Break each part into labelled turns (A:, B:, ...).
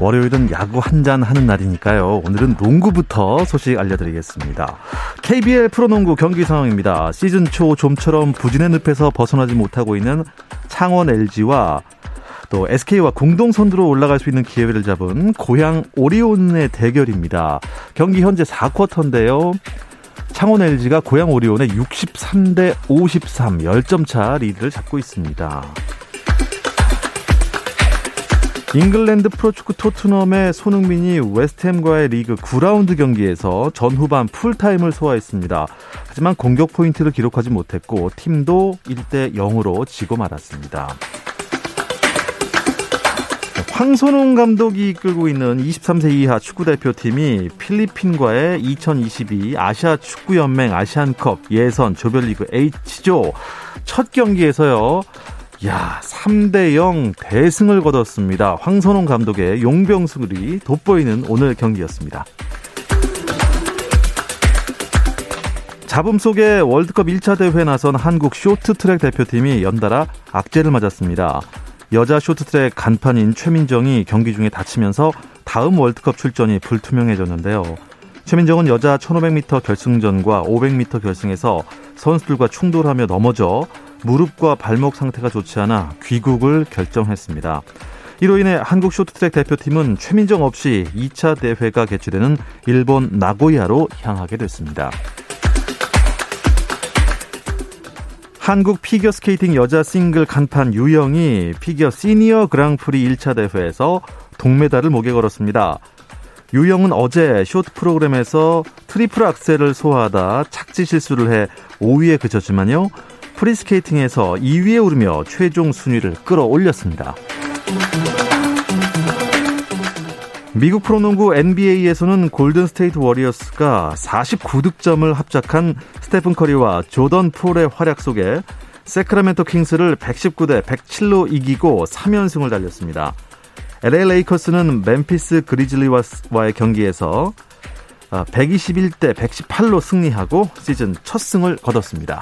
A: 월요일은 야구 한 잔 하는 날이니까요. 오늘은 농구부터 소식 알려드리겠습니다. KBL 프로농구 경기 상황입니다. 시즌 초 좀처럼 부진의 늪에서 벗어나지 못하고 있는 창원 LG와 또 SK와 공동 선두로 올라갈 수 있는 기회를 잡은 고향 오리온의 대결입니다. 경기 현재 4쿼터인데요. 창원 LG가 고향 오리온의 63대 53 10점 차 리드를 잡고 있습니다. 잉글랜드 프로축구 토트넘의 손흥민이 웨스트햄과의 리그 9라운드 경기에서 전후반 풀타임을 소화했습니다. 하지만 공격 포인트를 기록하지 못했고 팀도 1대 0으로 지고 말았습니다. 황선홍 감독이 이끌고 있는 23세 이하 축구 대표팀이 필리핀과의 2022 아시아 축구연맹 아시안컵 예선 조별리그 H조 첫 경기에서요. 야, 3대 0 대승을 거뒀습니다. 황선홍 감독의 용병술이 돋보이는 오늘 경기였습니다. 잡음 속에 월드컵 1차 대회에 나선 한국 쇼트트랙 대표팀이 연달아 악재를 맞았습니다. 여자 쇼트트랙 간판인 최민정이 경기 중에 다치면서 다음 월드컵 출전이 불투명해졌는데요. 최민정은 여자 1500m 결승전과 500m 결승에서 선수들과 충돌하며 넘어져 무릎과 발목 상태가 좋지 않아 귀국을 결정했습니다. 이로 인해 한국 쇼트트랙 대표팀은 최민정 없이 2차 대회가 개최되는 일본 나고야로 향하게 됐습니다. 한국 피겨 스케이팅 여자 싱글 간판 유영이 피겨 시니어 그랑프리 1차 대회에서 동메달을 목에 걸었습니다. 유영은 어제 쇼트 프로그램에서 트리플 악셀을 소화하다 착지 실수를 해 5위에 그쳤지만요. 프리스케이팅에서 2위에 오르며 최종 순위를 끌어올렸습니다. 미국 프로농구 NBA에서는 골든 스테이트 워리어스가 49득점을 합작한 스테픈 커리와 조던 폴의 활약 속에 새크라멘토 킹스를 119대 107로 이기고 3연승을 달렸습니다. LA 레이커스는 멤피스 그리즐리스와의 경기에서 121대 118로 승리하고 시즌 첫 승을 거뒀습니다.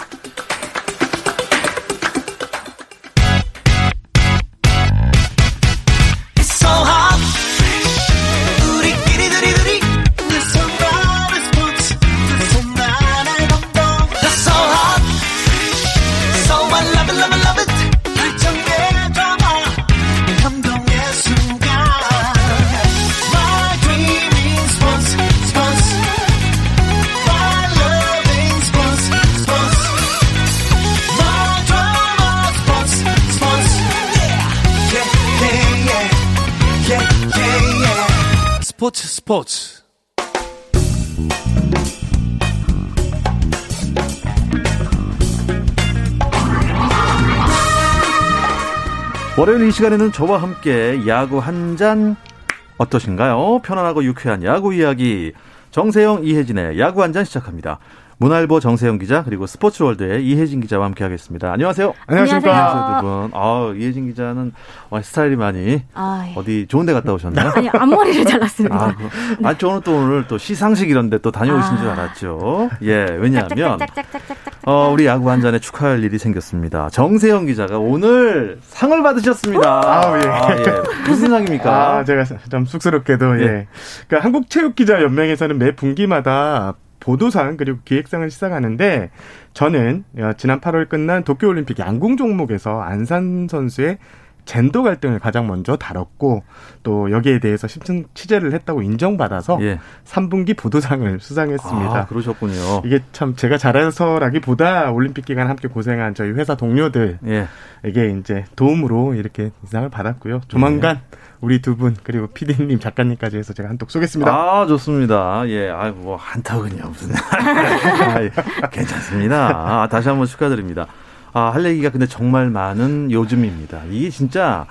A: 스포츠 스포츠 월요일 이 시간에는 저와 함께 야구 한 잔 어떠신가요? 편안하고 유쾌한 야구 이야기 정세영 이혜진의 야구 한 잔 시작합니다. 문화일보 정세영 기자 그리고 스포츠월드의 이혜진 기자와 함께하겠습니다. 안녕하세요.
B: 안녕하십니까.
C: 안녕하세요.
B: 두
C: 분.
B: 아 이혜진 기자는 스타일이 많이
C: 아, 예.
B: 어디 좋은데 갔다 오셨나요?
C: 아니 앞머리를 잘랐습니다.
B: 아, 그, 아, 저는 또 오늘 또 시상식 이런데 또 다녀오신
C: 아.
B: 줄 알았죠. 예, 왜냐하면. 어, 우리 야구 한 잔에 축하할 일이 생겼습니다. 정세영 기자가 오늘 상을 받으셨습니다.
D: 아우, 예.
B: 무슨 상입니까?
D: 아, 제가 좀 쑥스럽게도,
B: 예.
D: 예. 그러니까 한국체육기자연맹에서는 매 분기마다 보도상 그리고 기획상을 시작하는데 저는 어, 지난 8월 끝난 도쿄올림픽 양궁 종목에서 안산 선수의 젠더 갈등을 가장 먼저 다뤘고 또 여기에 대해서 심층 취재를 했다고 인정받아서
B: 예.
D: 3분기 보도상을 수상했습니다.
B: 아, 그러셨군요.
D: 이게 참 제가 잘해서라기보다 올림픽 기간 함께 고생한 저희 회사 동료들에게
B: 예.
D: 이제 도움으로 이렇게 이상을 받았고요. 조만간 우리 두 분 그리고 PD님 작가님까지 해서 제가 한턱 쏘겠습니다.
B: 아, 좋습니다. 예, 아이고, 뭐, 한턱은요, 무슨. 아, 예. 괜찮습니다. 아, 다시 한번 축하드립니다.
A: 아, 할 얘기가 근데 정말 많은 요즘입니다. 이게 진짜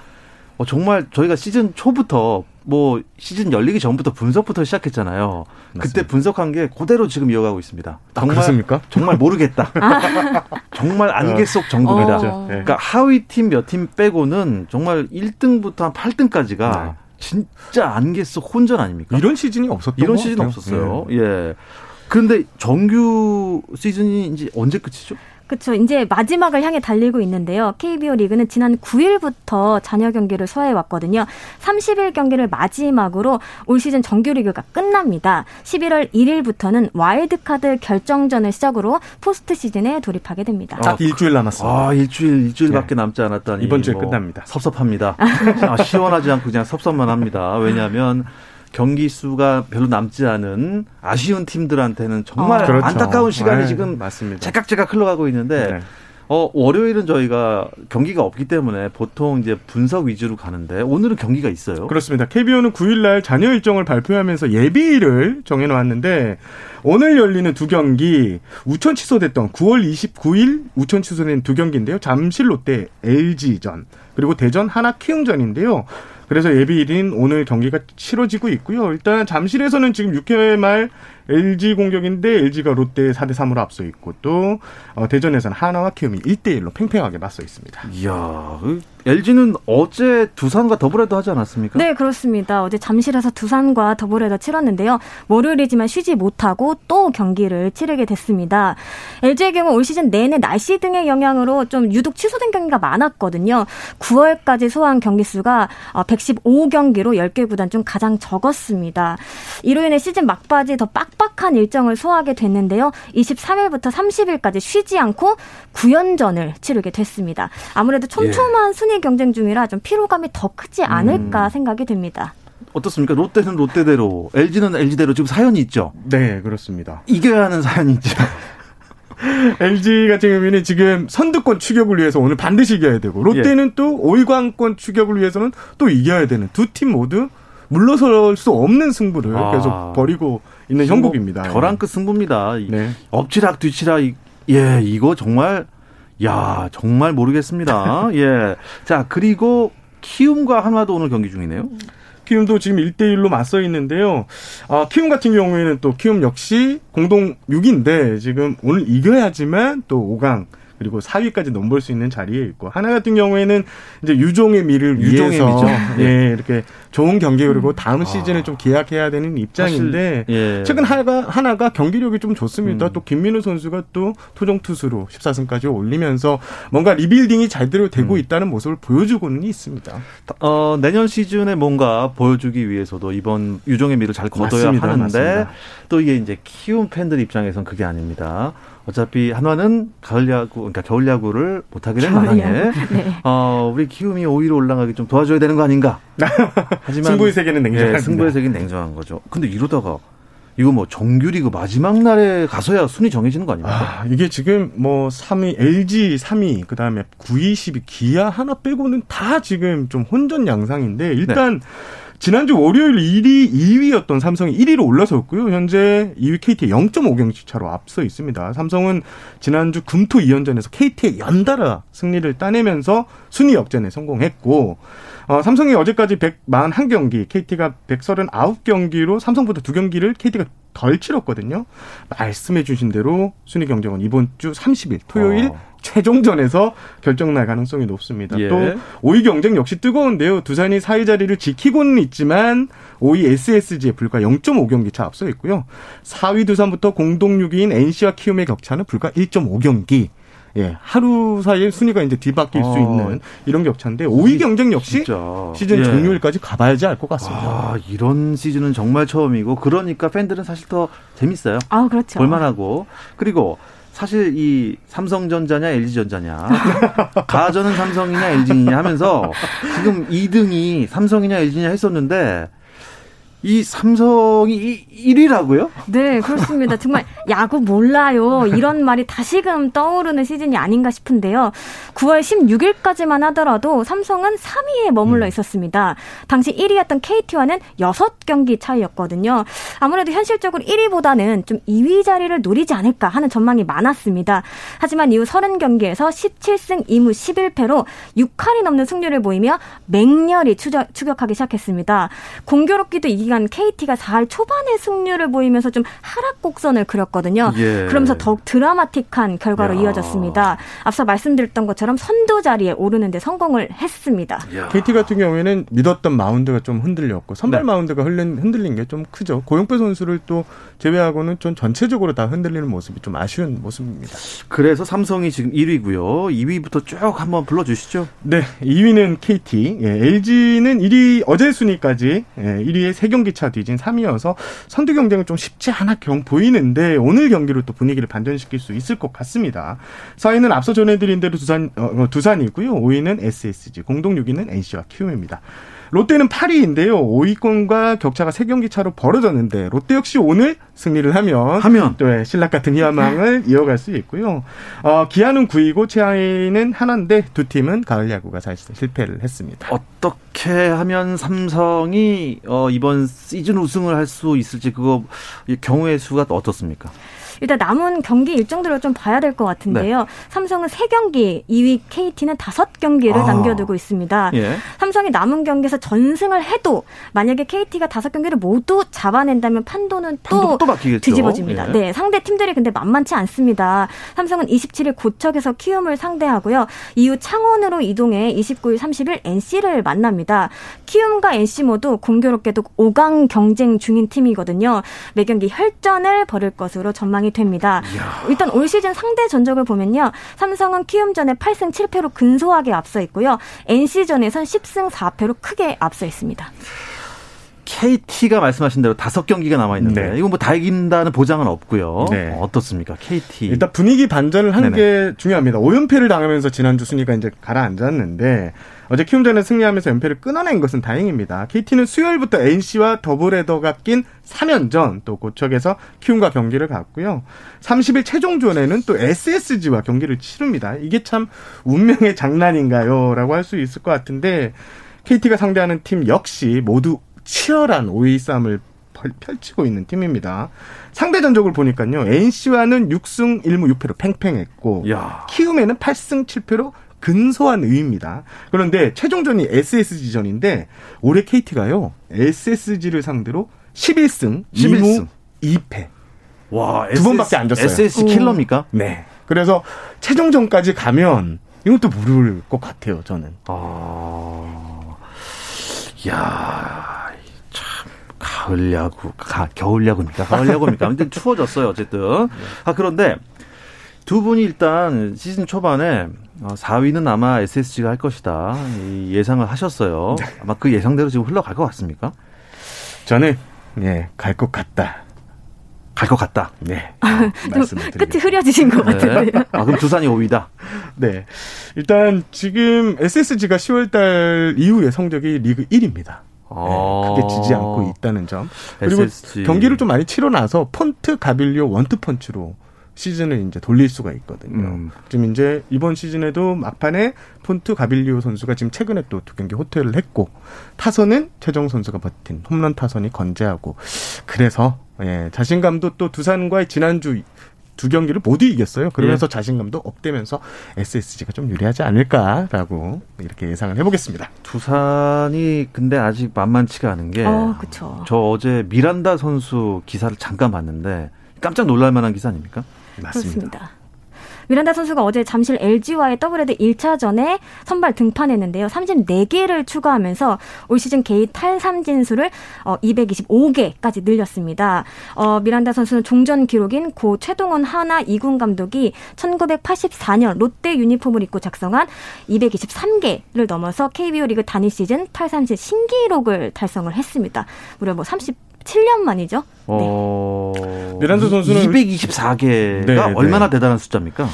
A: 어, 정말 저희가 시즌 초부터 뭐 시즌 열리기 전부터 분석부터 시작했잖아요. 맞습니다. 그때 분석한 게 그대로 지금 이어가고 있습니다.
D: 아, 정말 아,
A: 정말 모르겠다. 정말 안개 속 정도입니다. 어. 그러니까 하위 팀 몇 팀 빼고는 정말 1등부터 한 8등까지가 네. 진짜 안개 속 혼전 아닙니까?
D: 이런 시즌이 없었던
A: 이런 시즌 없었어요. 네. 예. 그런데 정규 시즌이 이제 언제 끝이죠?
C: 그렇죠. 이제 마지막을 향해 달리고 있는데요. KBO 리그는 지난 9일부터 잔여 경기를 소화해 왔거든요. 30일 경기를 마지막으로 올 시즌 정규 리그가 끝납니다. 11월 1일부터는 와일드카드 결정전을 시작으로 포스트 시즌에 돌입하게 됩니다.
D: 딱 일주일 남았어요.
A: 아, 일주일 일주일밖에 네. 남지 않았다니.
D: 이번 주에 뭐 끝납니다.
A: 섭섭합니다. 아, 시원하지 않고 그냥 섭섭만 합니다. 왜냐하면 경기 수가 별로 남지 않은 아쉬운 팀들한테는 정말 아, 그렇죠. 안타까운 시간이 네, 지금 맞습니다. 제각제각 흘러가고 있는데 네. 어, 월요일은 저희가 경기가 없기 때문에 보통 이제 분석 위주로 가는데 오늘은 경기가 있어요.
D: 그렇습니다. KBO는 9일 날 잔여 일정을 발표하면서 예비일을 정해 놓았는데 오늘 열리는 두 경기 우천 취소됐던 9월 29일 우천 취소된 두 경기인데요. 잠실 롯데 LG전 그리고 대전 한화 키움전인데요. 그래서 예비일인 오늘 경기가 치러지고 있고요. 일단 잠실에서는 지금 6회 말 LG 공격인데 LG가 롯데 4대 3으로 앞서 있고 또 어, 대전에서는 한화와 키움이 1대 1로 팽팽하게 맞서 있습니다.
A: 이야, LG는 어제 두산과 더블헤더 하지 않았습니까?
C: 네, 그렇습니다. 어제 잠실에서 두산과 더블헤더 치렀는데요. 월요일이지만 쉬지 못하고 또 경기를 치르게 됐습니다. LG의 경우 올 시즌 내내 날씨 등의 영향으로 좀 유독 취소된 경기가 많았거든요. 9월까지 소화한 경기 수가 115경기로 어, 10개 구단 중 가장 적었습니다. 이로 인해 시즌 막바지 더 빡 빡한 일정을 소화하게 됐는데요. 23일부터 30일까지 쉬지 않고 9연전을 치르게 됐습니다. 아무래도 촘촘한 예. 순위 경쟁 중이라 좀 피로감이 더 크지 않을까 음. 생각이 듭니다.
A: 어떻습니까? 롯데는 롯데대로, LG는 LG대로 지금 사연이 있죠?
D: 네, 그렇습니다.
A: 이겨야 하는 사연이 있죠.
D: LG 같은 경우에는 지금 선두권 추격을 위해서 오늘 반드시 이겨야 되고, 롯데는 예. 또 5위권권 추격을 위해서는 또 이겨야 되는 두 팀 모두 물러설 수 없는 승부를 아. 계속 벌이고 있는 형국입니다.
A: 벼랑 끝 승부입니다. 네. 엎치락 뒤치락, 예, 이거 정말 야, 정말 모르겠습니다. 예. 자, 그리고 키움과 한화도 오늘 경기 중이네요.
D: 키움도 지금 1대1로 맞서 있는데요. 아, 키움 같은 경우에는 또 키움 역시 공동 6위인데 지금 오늘 이겨야지만 또 5강 그리고 4위까지 넘볼 수 있는 자리에 있고 한화 같은 경우에는 이제 유종의 미를 유종의 미 위해서 예, 예 이렇게 좋은 경기 그리고 음. 다음 아. 시즌을 좀 기약해야 되는 입장인데 예. 최근 한화가 한화가 경기력이 좀 좋습니다. 음. 또 김민우 선수가 또 토종 투수로 14승까지 올리면서 뭔가 리빌딩이 제대로 되고 음. 있다는 모습을 보여주고는 있습니다.
A: 어, 내년 시즌에 뭔가 보여주기 위해서도 이번 유종의 미를 잘 거둬야 맞습니다. 하는데 맞습니다. 또 이게 이제 키움 팬들 입장에선 그게 아닙니다. 어차피 한화는 가을 야구, 그러니까 겨울 야구를 못하게 된 마당에 네. 어, 우리 키움이 오히려 올라가기 좀 도와줘야 되는 거 아닌가?
D: 하지만 승부의 세계는 냉정한
A: 예, 승부의 세계는 냉정한 거죠. 근데 이러다가 이거 뭐 정규리그 마지막 날에 가서야 순위 정해지는 거 아닙니까?
D: 아, 이게 지금 뭐 3위 LG 3위 그다음에 9위 10위 기아 하나 빼고는 다 지금 좀 혼전 양상인데 일단 네. 지난주 월요일 1위, 2위였던 삼성이 1위로 올라섰고요. 현재 2위 KT 0.5경기 차로 앞서 있습니다. 삼성은 지난주 금토 2연전에서 KT의 연달아 승리를 따내면서 순위 역전에 성공했고 어, 삼성이 어제까지 141경기, KT가 139경기로 삼성보다 두 경기를 KT가 덜 치렀거든요. 말씀해 주신 대로 순위 경쟁은 이번 주 30일 토요일 어. 최종전에서 결정 날 가능성이 높습니다. 예. 또 5위 경쟁 역시 뜨거운데요. 두산이 4위 자리를 지키고는 있지만 5위 SSG에 불과 0.5경기 차 앞서 있고요. 4위 두산부터 공동 6위인 NC와 키움의 격차는 불과 1.5경기. 예, 하루 사이에 순위가 이제 뒤바뀔 어. 수 있는 이런 격차인데 5위 경쟁 역시 진짜. 시즌 예. 종료일까지 가봐야지 알 것 같습니다.
A: 아, 이런 시즌은 정말 처음이고 그러니까 팬들은 사실 더 재밌어요.
C: 아, 그렇죠.
A: 볼만하고 그리고 사실 이 삼성전자냐 LG전자냐? 가전은 삼성이냐 LG냐 하면서 지금 2등이 삼성이냐 LG냐 했었는데 이 삼성이 1위라고요?
C: 네, 그렇습니다. 정말 야구 몰라요. 이런 말이 다시금 떠오르는 시즌이 아닌가 싶은데요. 9월 16일까지만 하더라도 삼성은 3위에 머물러 음. 있었습니다. 당시 1위였던 KT와는 6경기 차이였거든요. 아무래도 현실적으로 1위보다는 좀 2위 자리를 노리지 않을까 하는 전망이 많았습니다. 하지만 이후 30경기에서 17승 2무 11패로 6할이 넘는 승률을 보이며 맹렬히 추적, 추격하기 시작했습니다. 공교롭기도 이기 간 KT가 4할 초반의 승률을 보이면서 좀 하락 곡선을 그렸거든요. 예. 그러면서 더욱 드라마틱한 결과로 야. 이어졌습니다. 앞서 말씀드렸던 것처럼 선두 자리에 오르는데 성공을 했습니다.
D: 야. KT 같은 경우에는 믿었던 마운드가 좀 흔들렸고 선발 네. 마운드가 흔들린, 흔들린 게 좀 크죠. 고영배 선수를 또 제외하고는 좀 전체적으로 다 흔들리는 모습이 좀 아쉬운 모습입니다.
A: 그래서 삼성이 지금 1위고요. 2위부터 쭉 한번 불러주시죠.
D: 네, 2위는 KT, 예, LG는 1위 어제 순위까지 예, 1위에 3경 기차 뒤진 3위여서 선두 경쟁은 좀 쉽지 않아 경 보이는데 오늘 경기로 또 분위기를 반전시킬 수 있을 것 같습니다. 4위는 앞서 전해드린 대로 두산 어, 어 두산이고요. 5위는 SSG, 공동 6위는 NC와 키움입니다. 롯데는 8위인데요. 5위권과 격차가 3경기 차로 벌어졌는데 롯데 역시 오늘 승리를 하면
A: 하면
D: 또 네, 신락 같은 희망을 이어갈 수 있고요. 어, 기아는 9위고 최하위는 하나인데 두 팀은 가을 야구가 사실상 실패를 했습니다.
A: 어떻게 하면 삼성이 어, 이번 시즌 우승을 할 수 있을지 그거 경우의 수가 어떻습니까?
C: 일단 남은 경기 일정들을 좀 봐야 될 것 같은데요. 네. 삼성은 3경기, 2위 KT는 5경기를 아. 남겨두고 있습니다. 예. 삼성이 남은 경기에서 전승을 해도 만약에 KT가 5경기를 모두 잡아낸다면 판도는 또, 또 뒤집어집니다. 예. 네, 상대 팀들이 근데 만만치 않습니다. 삼성은 27일 고척에서 키움을 상대하고요. 이후 창원으로 이동해 29일, 30일 NC를 만납니다. 키움과 NC 모두 공교롭게도 5강 경쟁 중인 팀이거든요. 매 경기 혈전을 벌일 것으로 전망이 예상이 됩니다. 이야. 일단 올 시즌 상대 전적을 보면요. 삼성은 키움전에 8승 7패로 근소하게 앞서 있고요. NC전에선 10승 4패로 크게 앞서 있습니다.
A: KT가 말씀하신 대로 다섯 경기가 남아 있는데 네. 이건 뭐 다 이긴다는 보장은 없고요. 네. 어, 어떻습니까, KT?
D: 일단 분위기 반전을 한 게 중요합니다. 5연패를 당하면서 지난주 순위가 이제 가라앉았는데 어제 키움전에 승리하면서 연패를 끊어낸 것은 다행입니다. KT는 수요일부터 NC와 더블헤더가 낀 3연전 또 고척에서 키움과 경기를 갔고요. 30일 최종전에는 또 SSG와 경기를 치릅니다. 이게 참 운명의 장난인가요? 라고 할 수 있을 것 같은데 KT가 상대하는 팀 역시 모두 치열한 5위 싸움을 펼치고 있는 팀입니다. 상대 전적을 보니까요. NC와는 6승 1무 6패로 팽팽했고 야. 키움에는 8승 7패로 근소한 의입니다. 그런데 최종전이 SSG전인데 올해 KT가요. SSG를 상대로 11승, 11승. 2무 2패. 와, 두 번밖에 안 졌어요.
A: SS 킬러입니까?
D: 네. 그래서 최종전까지 가면 이것도 모를 것 같아요, 저는. 아.
A: 야, 참 가을 야구, 가, 겨울 야구입니까? 가을 야구입니까? 근데 추워졌어요, 어쨌든. 아, 그런데 두 분이 일단 시즌 초반에 4위는 어, 아마 SSG가 할 것이다. 예상을 하셨어요. 네. 아마 그 예상대로 지금 흘러갈 것 같습니까?
D: 저는 예, 갈 것 같다.
A: 갈 것 같다.
D: 네.
C: 아, 끝이 흐려지신 것 같은데요. 네.
A: 아, 그럼 두산이 5위다.
D: 네. 일단 지금 SSG가 10월 달 이후에 성적이 리그 1위입니다. 네, 크게 지지 않고 있다는 점. 그리고 SSG. 경기를 좀 많이 치러 나서 폰트 가빌리오 원투펀치로 시즌을 이제 돌릴 수가 있거든요. 음. 지금 이제 이번 시즌에도 막판에 폰트 가빌리오 선수가 지금 최근에 또 두 경기 호텔을 했고 타선은 최정 선수가 버틴 홈런 타선이 건재하고 그래서 예, 자신감도 또 두산과의 지난주 두 경기를 모두 이겼어요. 그러면서 예. 자신감도 업되면서 SSG가 좀 유리하지 않을까라고 이렇게 예상을 해보겠습니다.
A: 두산이 근데 아직 만만치가 않은 게, 어, 저 어제 미란다 선수 기사를 잠깐 봤는데 깜짝 놀랄만한 기사 아닙니까?
C: 맞습니다. 그렇습니다. 미란다 선수가 어제 잠실 LG와의 더블헤더 1차전에 선발 등판했는데요. 34개를 추가하면서 올 시즌 개인 탈삼진수를 어, 225개까지 늘렸습니다. 어, 미란다 선수는 종전 기록인 고 최동원 하나 이군 감독이 1984년 롯데 유니폼을 입고 작성한 223개를 넘어서 KBO 리그 단일 시즌 탈삼진 신기록을 달성을 했습니다. 무려 뭐 30, 7년 만이죠. 어...
A: 네. 미란드 선수는 224개가 네, 얼마나 네. 대단한 숫자입니까?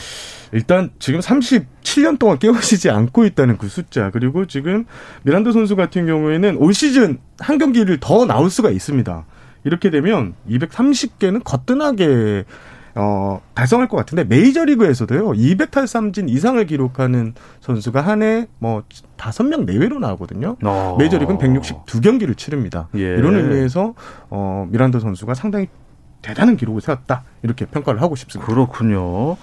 D: 일단 지금 37년 동안 깨우치지 않고 있다는 그 숫자 그리고 지금 미란다 선수 같은 경우에는 올 시즌 한 경기를 더 나올 수가 있습니다. 이렇게 되면 230개는 거뜬하게 어, 달성할 것 같은데 메이저리그에서도요 200탈삼진 이상을 기록하는 선수가 한 해 뭐 다섯 명 내외로 나오거든요. 어. 메이저리그는 162경기를 치릅니다. 예. 이런 의미에서 어, 미란다 선수가 상당히 대단한 기록을 세웠다 이렇게 평가를 하고 싶습니다.
A: 그렇군요.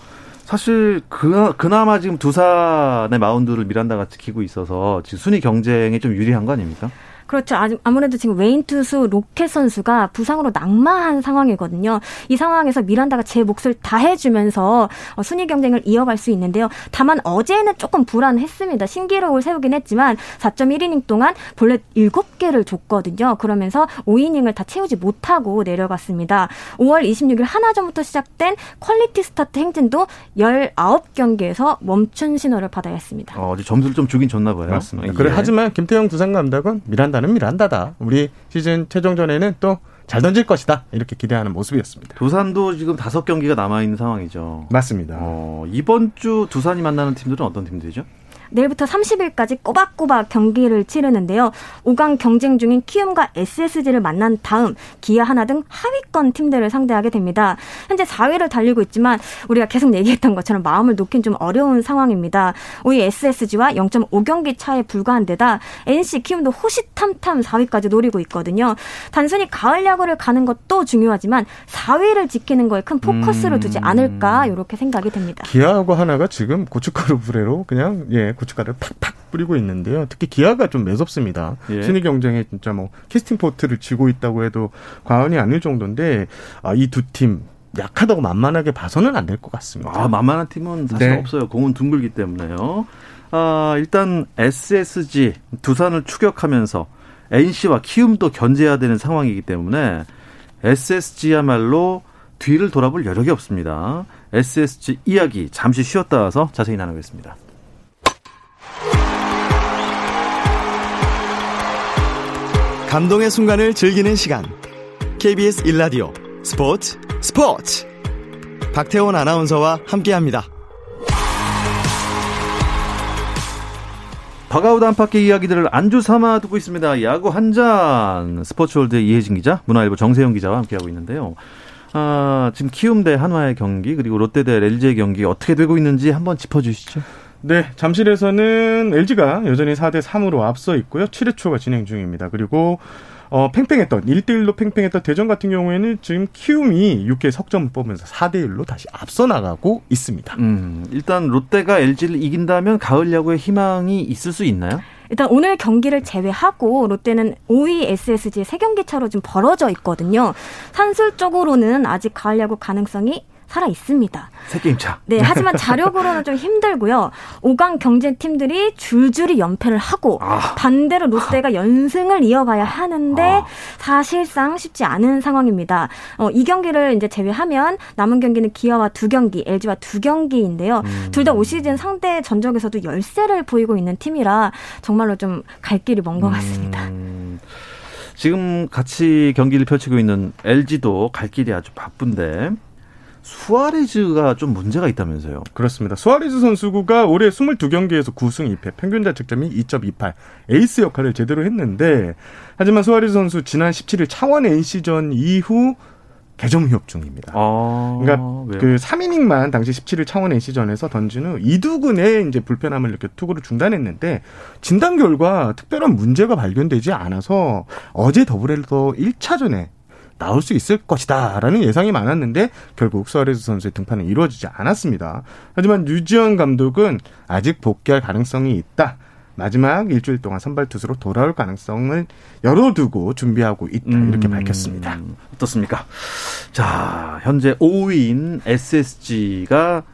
A: 사실 그, 그나마 지금 두산의 마운드를 미란다가 지키고 있어서 지금 순위 경쟁에 좀 유리한 거 아닙니까?
C: 그렇죠. 아무래도 지금 외인 투수 로켓 선수가 부상으로 낙마한 상황이거든요. 이 상황에서 미란다가 제 몫을 다 해주면서 어, 순위 경쟁을 이어갈 수 있는데요. 다만 어제는 조금 불안했습니다. 신기록을 세우긴 했지만 4.1이닝 동안 볼넷 7개를 줬거든요. 그러면서 5이닝을 다 채우지 못하고 내려갔습니다. 5월 26일 한화전부터 시작된 퀄리티 스타트 행진도 19경기에서 멈춤 신호를 받아야 했습니다.
A: 어, 점수를 좀 주긴 줬나 봐요.
D: 맞습니다. 예. 그래 하지만 김태형 두산 감독은 미란다 미란다는 미란다다. 우리 시즌 최종전에는 또 잘 던질 것이다. 이렇게 기대하는 모습이었습니다.
A: 두산도 지금 다섯 경기가 남아 있는 상황이죠.
D: 맞습니다.
A: 어, 이번 주 두산이 만나는 팀들은 어떤 팀들이죠?
C: 내일부터 30일까지 꼬박꼬박 경기를 치르는데요. 5강 경쟁 중인 키움과 SSG를 만난 다음 기아 하나 등 하위권 팀들을 상대하게 됩니다. 현재 4위를 달리고 있지만 우리가 계속 얘기했던 것처럼 마음을 놓긴 좀 어려운 상황입니다. 5위 SSG와 0.5경기 차에 불과한 데다 NC 키움도 호시탐탐 4위까지 노리고 있거든요. 단순히 가을 야구를 가는 것도 중요하지만 4위를 지키는 거에 큰 포커스를 두지 않을까 이렇게 생각이 됩니다.
D: 기아하고 하나가 지금 고춧가루 불에로 그냥 예 고춧가루를 팍팍 뿌리고 있는데요. 특히 기아가 좀 매섭습니다. 예. 순위 경쟁에 진짜 뭐 캐스팅 포트를 쥐고 있다고 해도 과언이 아닐 정도인데 아, 이 두 팀 약하다고 만만하게 봐서는 안 될 것 같습니다.
A: 아, 만만한 팀은 사실 네. 없어요. 공은 둥글기 때문에요. 아, 일단 SSG 두산을 추격하면서 NC와 키움도 견제해야 되는 상황이기 때문에 SSG야말로 뒤를 돌아볼 여력이 없습니다. SSG 이야기 잠시 쉬었다 와서 자세히 나누겠습니다.
E: 감동의 순간을 즐기는 시간. KBS 1라디오 스포츠 스포츠. 박태원 아나운서와 함께합니다.
A: 바가우드 안팎의 이야기들을 안주 삼아 두고 있습니다. 야구 한 잔 스포츠월드 이혜진 기자, 문화일보 정세영 기자와 함께하고 있는데요. 아, 지금 키움 대 한화의 경기 그리고 롯데 대 LG의 경기 어떻게 되고 있는지 한번 짚어주시죠.
D: 네, 잠실에서는 LG가 여전히 4대 3으로 앞서 있고요. 7회 초가 진행 중입니다. 그리고 어, 팽팽했던 1대1로 팽팽했던 대전 같은 경우에는 지금 키움이 6회 석점을 뽑으면서 4대 1로 다시 앞서 나가고 있습니다.
A: 음, 일단 롯데가 LG를 이긴다면 가을 야구에 희망이 있을 수 있나요?
C: 일단 오늘 경기를 제외하고 롯데는 5위 SSG 3경기 차로 좀 벌어져 있거든요. 산술적으로는 아직 가을 야구 가능성이 살아 있습니다.
A: 새 게임 차.
C: 네, 하지만 자력으로는 좀 힘들고요. 5강 경쟁 팀들이 줄줄이 연패를 하고 아. 반대로 롯데가 연승을 이어가야 하는데 아. 사실상 쉽지 않은 상황입니다. 어, 이 경기를 이제 제외하면 남은 경기는 기아와 두 경기, LG와 두 경기인데요. 음. 둘다 올 시즌 상대 전적에서도 열세를 보이고 있는 팀이라 정말로 좀 갈 길이 먼것 음. 같습니다. 음.
A: 지금 같이 경기를 펼치고 있는 LG도 갈 길이 아주 바쁜데 수아레즈가 좀 문제가 있다면서요.
D: 그렇습니다. 수아레즈 선수가 올해 22경기에서 9승 2패, 평균 자책점이 2.28, 에이스 역할을 제대로 했는데 하지만 수아레즈 선수 지난 17일 창원 NC전 이후 개점 휴업 중입니다. 아, 그러니까 왜요? 그 3이닝만 당시 17일 창원 NC전에서 던진 후 이두근에 이제 불편함을 느껴 투구를 중단했는데 진단 결과 특별한 문제가 발견되지 않아서 어제 더블헤더 1차전에 나올 수 있을 것이다라는 예상이 많았는데 결국 수아레즈 선수의 등판은 이루어지지 않았습니다. 하지만 유지현 감독은 아직 복귀할 가능성이 있다. 마지막 일주일 동안 선발 투수로 돌아올 가능성을 열어두고 준비하고 있다 이렇게 음, 밝혔습니다.
A: 어떻습니까? 자 현재 5위인 SSG가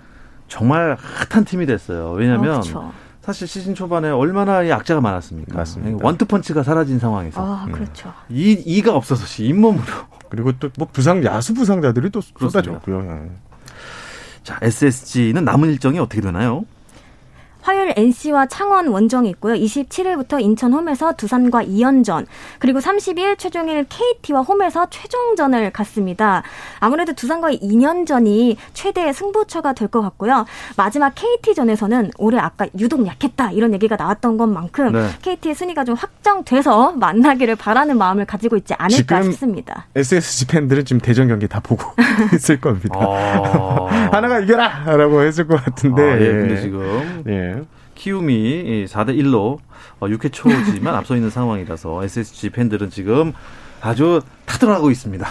A: 정말 핫한 팀이 됐어요. 왜냐하면 어, 사실 시즌 초반에 얼마나 약자가 많았습니까? 맞습니다. 원투펀치가 사라진 상황에서.
C: 아, 그렇죠.
A: 이, 이가 없어서 잇몸으로.
D: 그리고 또 뭐 부상, 야수 부상자들이 또 쏟아졌고요. 예.
A: 자, SSG는 남은 일정이 어떻게 되나요?
C: 화요일 NC와 창원 원정이 있고요. 27일부터 인천 홈에서 두산과 2연전, 그리고 30일 최종일 KT와 홈에서 최종전을 갖습니다. 아무래도 두산과의 2년 전이 최대의 승부처가 될 것 같고요. 마지막 KT전에서는 올해 아까 유독 약했다 이런 얘기가 나왔던 것만큼 네. KT의 순위가 좀 확정돼서 만나기를 바라는 마음을 가지고 있지 않을까 싶습니다.
D: SSG 팬들은 지금 대전 경기 다 보고 있을 겁니다. 아... 하나가 이겨라라고 했을 것 같은데. 아,
A: 예, 근데 지금 예. 키움이 4대 1로 6회 초지만 앞서 있는 상황이라서 SSG 팬들은 지금 아주 타들어가고 있습니다.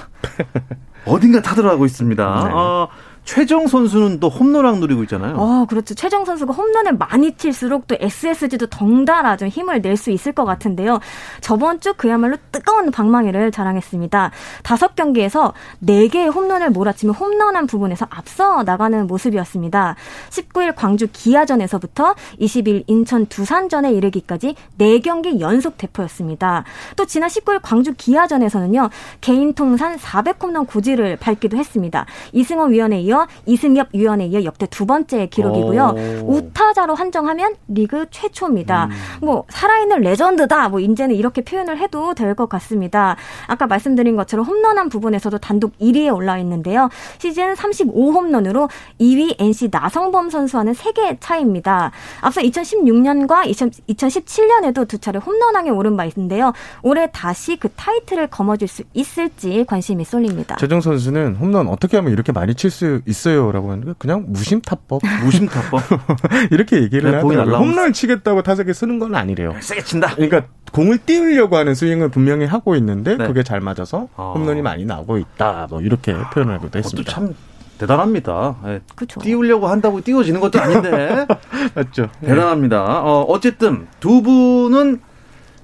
A: 어딘가 타들어가고 있습니다. 네. 어, 최정 선수는 또 홈런왕 누리고 있잖아요.
C: 어, 그렇죠. 최정 선수가 홈런을 많이 칠수록 또 SSG도 덩달아 좀 힘을 낼 수 있을 것 같은데요. 저번 주 그야말로 뜨거운 방망이를 자랑했습니다. 다섯 경기에서 네 개의 홈런을 몰아치며 홈런한 부분에서 앞서 나가는 모습이었습니다. 19일 광주 기아전에서부터 20일 인천 두산전에 이르기까지 4경기 연속 대포였습니다. 또 지난 19일 광주 기아전에서는요. 개인 통산 400홈런 고지를 밟기도 했습니다. 이승원 위원에 이어 이어 이승엽 유연에 이어 역대 두 번째 기록이고요. 오. 우타자로 한정하면 리그 최초입니다. 음. 뭐 살아있는 레전드다. 뭐 이제는 이렇게 표현을 해도 될 것 같습니다. 아까 말씀드린 것처럼 홈런한 부분에서도 단독 1위에 올라 있는데요. 시즌 35홈런으로 2위 NC 나성범 선수와는 3개 차이입니다. 앞서 2016년과 2017년에도 두 차례 홈런왕에 오른 바 있는데요. 올해 다시 그 타이틀을 거머쥘 수 있을지 관심이 쏠립니다.
D: 최정 선수는 홈런 어떻게 하면 이렇게 많이 칠 수 있어요라고 하는데 그냥 무심타법,
A: 무심타법
D: 이렇게 얘기를 네, 하더라고요. 홈런 치겠다고 타석에 쓰는 건 아니래요.
A: 세게 친다.
D: 그러니까 공을 띄우려고 하는 스윙을 분명히 하고 있는데 네. 그게 잘 맞아서 아. 홈런이 많이 나오고 있다. 뭐 이렇게 표현을 하기도 했습니다.
A: 참 대단합니다. 네. 그쵸. 띄우려고 한다고 띄워지는 것도 아닌데.
D: 맞죠.
A: 대단합니다. 어, 어쨌든 두 분은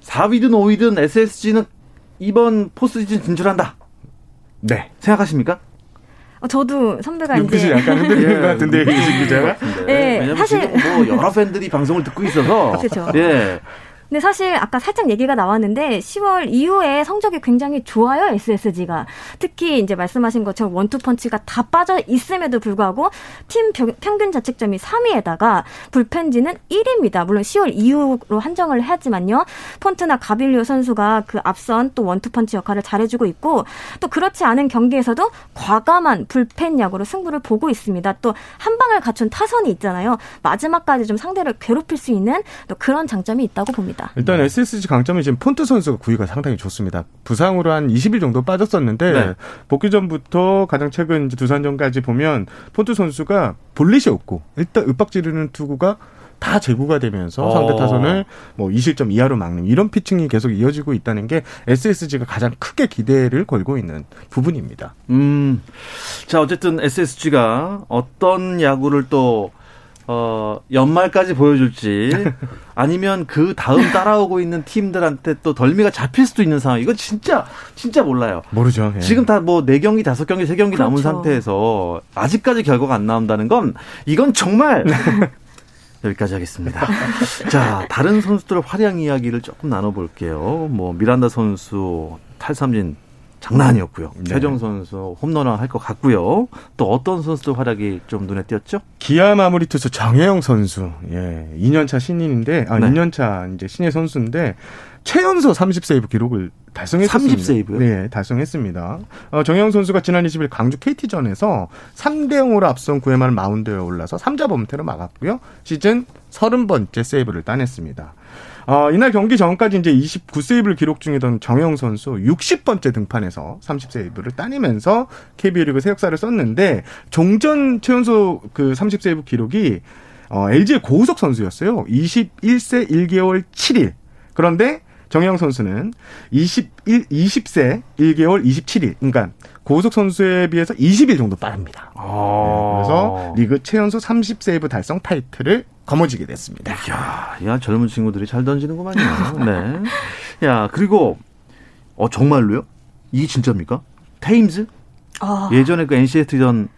A: 4위든 5위든 SSG는 이번 포스트 시즌 진출한다. 네. 생각하십니까?
C: 어, 저도 선배가
D: 눈빛이
C: 이제
D: 약간 흔들리는 예, 것 같은데 이신 기자가.
C: 네, 사실
A: 뭐 여러 팬들이 방송을 듣고 있어서.
C: 그렇죠. 예. 근데 사실 아까 살짝 얘기가 나왔는데 10월 이후에 성적이 굉장히 좋아요 SSG가 특히 이제 말씀하신 것처럼 원투펀치가 다 빠져 있음에도 불구하고 팀 평균 자책점이 3위에다가 불펜지는 1위입니다. 물론 10월 이후로 한정을 해야지만요. 폰트나 가빌리오 선수가 그 앞선 또 원투펀치 역할을 잘해주고 있고 또 그렇지 않은 경기에서도 과감한 불펜 약으로 승부를 보고 있습니다. 또 한 방을 갖춘 타선이 있잖아요. 마지막까지 좀 상대를 괴롭힐 수 있는 또 그런 장점이 있다고 봅니다. 있습니다.
D: 일단 네. SSG 강점이 지금 폰트 선수가 구위가 상당히 좋습니다. 부상으로 한 20일 정도 빠졌었는데 네. 복귀 전부터 가장 최근 두산전까지 보면 폰트 선수가 볼릿이 없고 일단 윽박 지르는 투구가 다 제구가 되면서 어. 상대 타선을 뭐 2실점 이하로 막는 이런 피칭이 계속 이어지고 있다는 게 SSG가 가장 크게 기대를 걸고 있는 부분입니다.
A: 음. 자, 어쨌든 SSG가 어떤 야구를 또 어, 연말까지 보여줄지 아니면 그 다음 따라오고 있는 팀들한테 또 덜미가 잡힐 수도 있는 상황. 이건 진짜 진짜 몰라요.
D: 모르죠. 예.
A: 지금 다 뭐 네 경기 다섯 경기 세 경기 그렇죠. 남은 상태에서 아직까지 결과가 안 나온다는 건 이건 정말 여기까지 하겠습니다. 자, 다른 선수들의 활약 이야기를 조금 나눠볼게요. 뭐 미란다 선수 탈삼진 장난 아니었고요. 네. 최정 선수 홈런왕 할것 같고요. 또 어떤 선수들 활약이 좀 눈에 띄었죠?
D: 기아 마무리 투수 정혜영 선수. 예. 2년차 신인인데 아 네. 2년차 이제 신예 선수인데 최연소 30세이브 기록을 달성했습니다.
A: 30세이브요?
D: 네, 달성했습니다. 어, 정혜영 선수가 지난 20일 광주 KT전에서 3대 0으로 앞선 9회 말 마운드에 올라서 3자 범퇴로 막았고요. 시즌 30번째 세이브를 따냈습니다. 어, 이날 경기 전까지 이제 29세이브를 기록 중이던 정영 선수 60번째 등판에서 30세이브를 따내면서 KBO 리그 새 역사를 썼는데 종전 최연소 그 30세이브 기록이 어, LG의 고우석 선수였어요. 21세 1개월 7일. 그런데 정영 선수는 21, 20세 1개월 27일. 그러니까 고우석 선수에 비해서 20일 정도 빠릅니다. 아. 네, 그래서 리그 최연소 30세이브 달성 타이틀을 거머쥐게 됐습니다.
A: 야, 야 젊은 친구들이 잘 던지는구만요. 네. 야 그리고 어 정말로요? 이게 진짜입니까? 테임즈? 아. 예전에 그 NCT 전그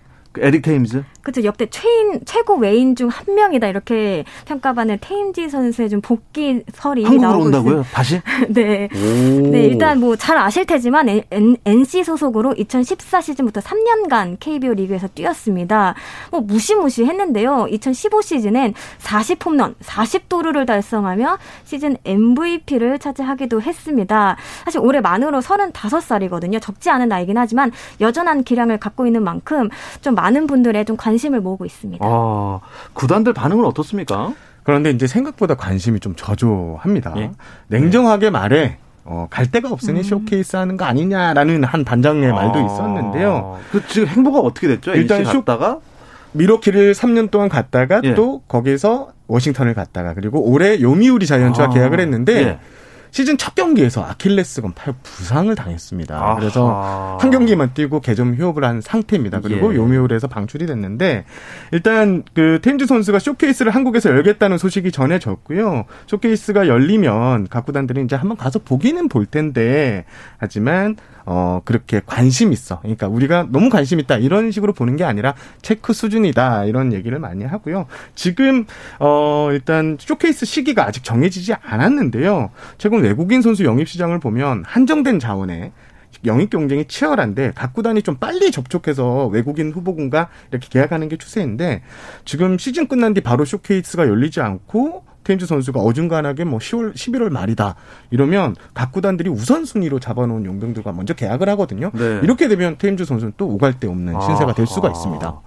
A: 에릭 테임즈?
C: 그죠 역대 최인 최고 외인 중 한 명이다 이렇게 평가받는 테임지 선수의 좀 복귀설이 나오고
A: 온다고요?
C: 있습니다.
A: 다시?
C: 네. 네, 일단 뭐 잘 아실 테지만 N, NC 소속으로 2014 시즌부터 3년간 KBO 리그에서 뛰었습니다. 뭐 무시무시했는데요. 2015 시즌엔 40홈런, 40도루를 달성하며 시즌 MVP를 차지하기도 했습니다. 사실 올해 만으로 35살이거든요. 적지 않은 나이긴 하지만 여전한 기량을 갖고 있는 만큼 좀 많은 분들의 좀 관심을 모으고 있습니다.
A: 아, 구단들 반응은 어떻습니까?
D: 그런데 이제 생각보다 관심이 좀 저조합니다. 예. 냉정하게 말해 어, 갈 데가 없으니 음. 쇼케이스 하는 거 아니냐라는 한 반장의 아. 말도 있었는데요.
A: 그 지금 행보가 어떻게 됐죠? 일단 쇼 갔다가
D: 밀워키를 3년 동안 갔다가 예. 또 거기서 워싱턴을 갔다가 그리고 올해 요미우리 자이언츠와 아. 계약을 했는데 예. 시즌 첫 경기에서 아킬레스건 파열 부상을 당했습니다. 아하. 그래서 한 경기만 뛰고 개점 휴업을 한 상태입니다. 그리고 예. 요미우리에서 방출이 됐는데 일단 그 테임즈 선수가 쇼케이스를 한국에서 열겠다는 소식이 전해졌고요. 쇼케이스가 열리면 각 구단들이 이제 한번 가서 보기는 볼 텐데 하지만 어, 그렇게 관심 있어. 그러니까 우리가 너무 관심 있다. 이런 식으로 보는 게 아니라 체크 수준이다. 이런 얘기를 많이 하고요. 지금, 어, 일단 쇼케이스 시기가 아직 정해지지 않았는데요. 최근 외국인 선수 영입 시장을 보면 한정된 자원에 영입 경쟁이 치열한데 각 구단이 좀 빨리 접촉해서 외국인 후보군과 이렇게 계약하는 게 추세인데 지금 시즌 끝난 뒤 바로 쇼케이스가 열리지 않고 테임즈 선수가 어중간하게 뭐 10월, 11월 말이다. 이러면 각 구단들이 우선순위로 잡아놓은 용병들과 먼저 계약을 하거든요. 네. 이렇게 되면 테임즈 선수는 또 오갈 데 없는 신세가 될 수가 있습니다.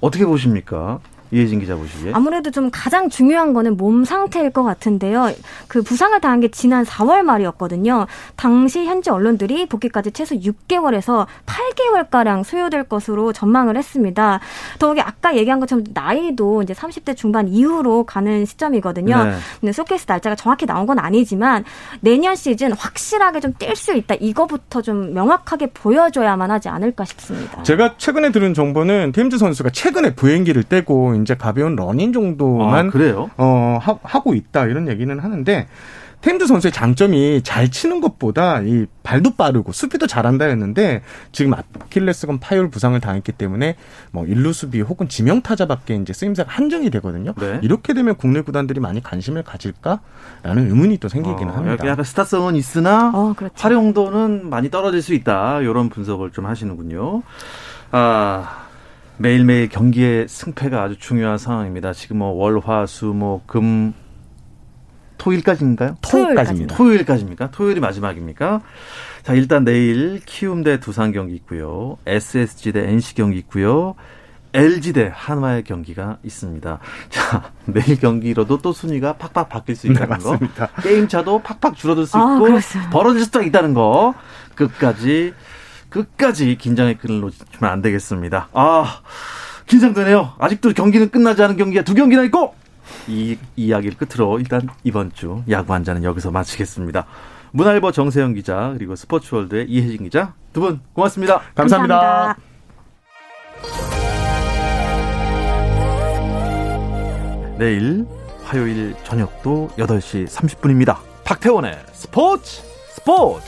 A: 어떻게 보십니까? 이혜진 기자 보시기에
C: 아무래도 좀 가장 중요한 거는 몸 상태일 것 같은데요. 그 부상을 당한 게 지난 4월 말이었거든요. 당시 현지 언론들이 복귀까지 최소 6개월에서 8개월 가량 소요될 것으로 전망을 했습니다. 더욱이 아까 얘기한 것처럼 나이도 이제 30대 중반 이후로 가는 시점이거든요. 네. 근데 쇼케이스 날짜가 정확히 나온 건 아니지만 내년 시즌 확실하게 좀 뛸 수 있다. 이거부터 좀 명확하게 보여줘야만 하지 않을까 싶습니다.
D: 제가 최근에 들은 정보는 테임즈 선수가 최근에 보행기를 떼고 이제 가벼운 러닝 정도만
A: 아,
D: 어, 하, 고 있다 이런 얘기는 하는데 테임즈 선수의 장점이 잘 치는 것보다 이 발도 빠르고 수비도 잘한다였는데 지금 아킬레스건 파열 부상을 당했기 때문에 뭐 일루 수비 혹은 지명 타자밖에 이제 쓰임새가 한정이 되거든요. 네. 이렇게 되면 국내 구단들이 많이 관심을 가질까라는 의문이 또 생기기는 어, 합니다.
A: 약간 스타성은 있으나 어, 그렇죠. 활용도는 많이 떨어질 수 있다. 이런 분석을 좀 하시는군요. 아. 매일매일 경기의 승패가 아주 중요한 상황입니다. 지금 뭐 월, 화, 수, 목, 금, 토일까지인가요?
C: 토요일까지입니다.
A: 토요일까지입니까? 토요일이 마지막입니까? 자, 일단 내일 키움 대 두산 경기 있고요. SSG 대 NC 경기 있고요. LG 대 한화의 경기가 있습니다. 자, 내일 경기로도 또 순위가 팍팍 바뀔 수 있다는 네, 거. 게임 차도 팍팍 줄어들 수 아, 있고 아, 벌어질 수도 있다는 거. 끝까지 끝까지 긴장의 끈을 놓치면 안 되겠습니다. 아, 긴장되네요. 아직도 경기는 끝나지 않은 경기가 두 경기나 있고 이 이야기를 끝으로 일단 이번 주 야구 한 잔은 여기서 마치겠습니다. 문화일보 정세영 기자 그리고 스포츠월드의 이혜진 기자 두 분 고맙습니다.
D: 감사합니다. 감사합니다.
A: 내일 화요일 저녁도 8시 30분입니다. 박태원의 스포츠 스포츠